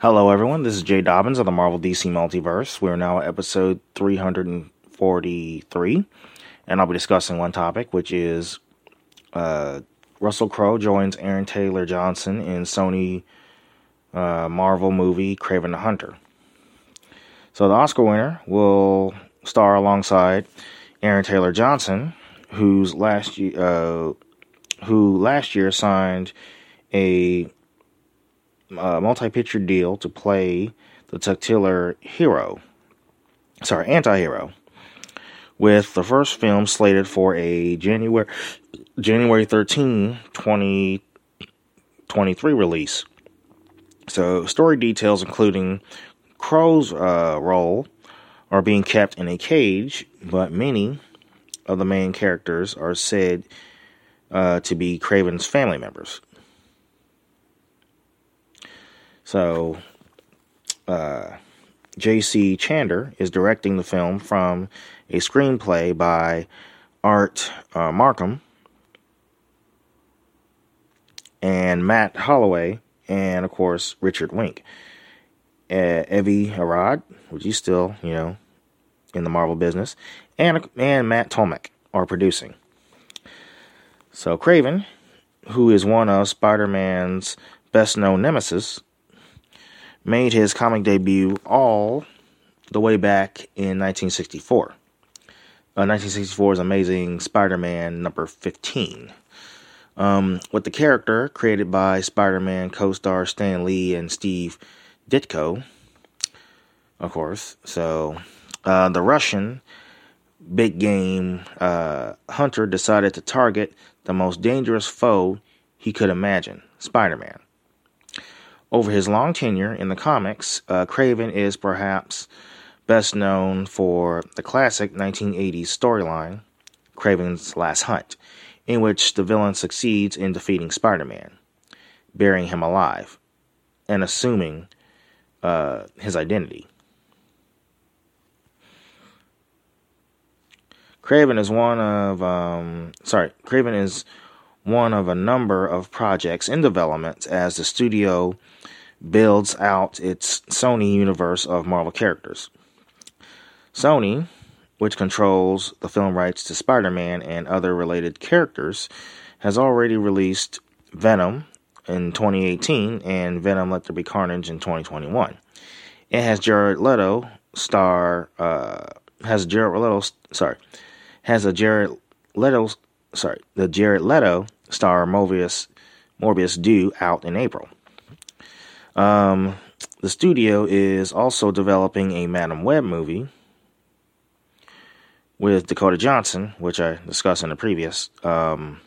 Hello, everyone. This is Jay Dobbins of the Marvel DC Multiverse. We're now at episode 343, and I'll be discussing one topic, which is uh, Russell Crowe joins Aaron Taylor Johnson in Sony uh, Marvel movie Kraven the Hunter. So, the Oscar winner will star alongside Aaron Taylor Johnson, who's last year, uh, who last year signed a uh, multi-picture deal to play the titular hero, sorry, anti-hero, with the first film slated for a January January 13, 2023 release. So, story details including Crowe's uh, role are being kept in a cage, but many of the main characters are said uh, to be Kraven's family members. So, uh, J.C. Chandor is directing the film from a screenplay by Art uh, Marcum and Matt Holloway, and of course Richard Wenk. Uh, Avi Arad, which is still, you know, in the Marvel business, and and Matt Tolmach are producing. So Kraven, who is one of Spider-Man's best-known nemesis, made his comic debut all the way back in 1964. Uh, 1964's Amazing Spider-Man number 15. Um, with the character created by Spider-Man co-star Stan Lee and Steve Ditko, of course. So uh, the Russian big game uh, hunter decided to target the most dangerous foe he could imagine, Spider-Man. Over his long tenure in the comics, uh, Kraven is perhaps best known for the classic 1980s storyline, Kraven's Last Hunt, in which the villain succeeds in defeating Spider Man, burying him alive, and assuming uh, his identity. Kraven is one of, um, sorry, Kraven is one of a number of projects in development as the studio builds out its Sony universe of Marvel characters. Sony, which controls the film rights to Spider Man and other related characters, has already released Venom in 2018 and Venom Let There Be Carnage in 2021. It has Jared Leto star, uh, has Jared Leto, sorry, has a Jared Leto, sorry, the Jared Leto star Morbius, Morbius due out in April. Um, the studio is also developing a Madame Web movie with Dakota Johnson, which I discussed in the previous um,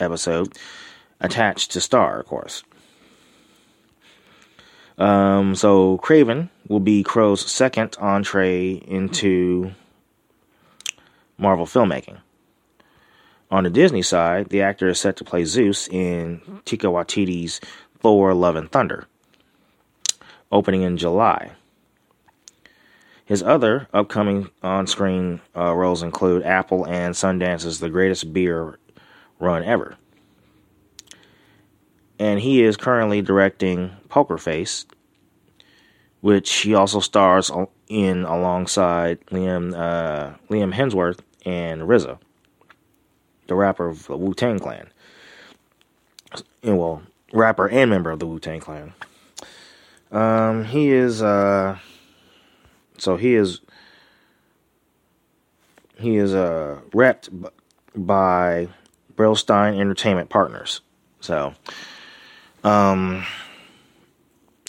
episode, attached to star, of course. Um, so Kraven will be Crowe's second entree into Marvel filmmaking. On the Disney side, the actor is set to play Zeus in Taika Waititi's Thor Love and Thunder, opening in July. His other upcoming on screen uh, roles include Apple and Sundance's The Greatest Beer Run Ever. And he is currently directing Poker Face, which he also stars in alongside Liam uh, Liam Hemsworth and RZA, the rapper of the Wu Tang Clan. And well, rapper and member of the Wu Tang Clan. Um, he is uh, so he is he is uh repped by Brillstein Entertainment Partners. So, um,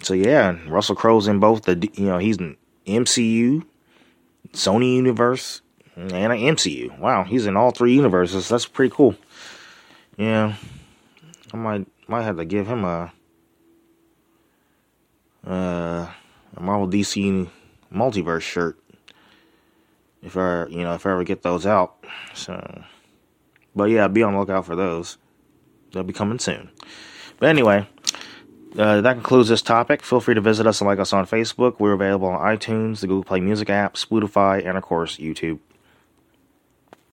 so yeah, Russell Crowe's in both the you know he's in MCU, Sony Universe, and an MCU. Wow, he's in all three universes. That's pretty cool. Yeah, I might might have to give him a uh, a Marvel DC multiverse shirt if I you know if I ever get those out. So, but yeah, be on the lookout for those. They'll be coming soon. But anyway, uh, that concludes this topic. Feel free to visit us and like us on Facebook. We're available on iTunes, the Google Play Music app, Spotify, and of course YouTube.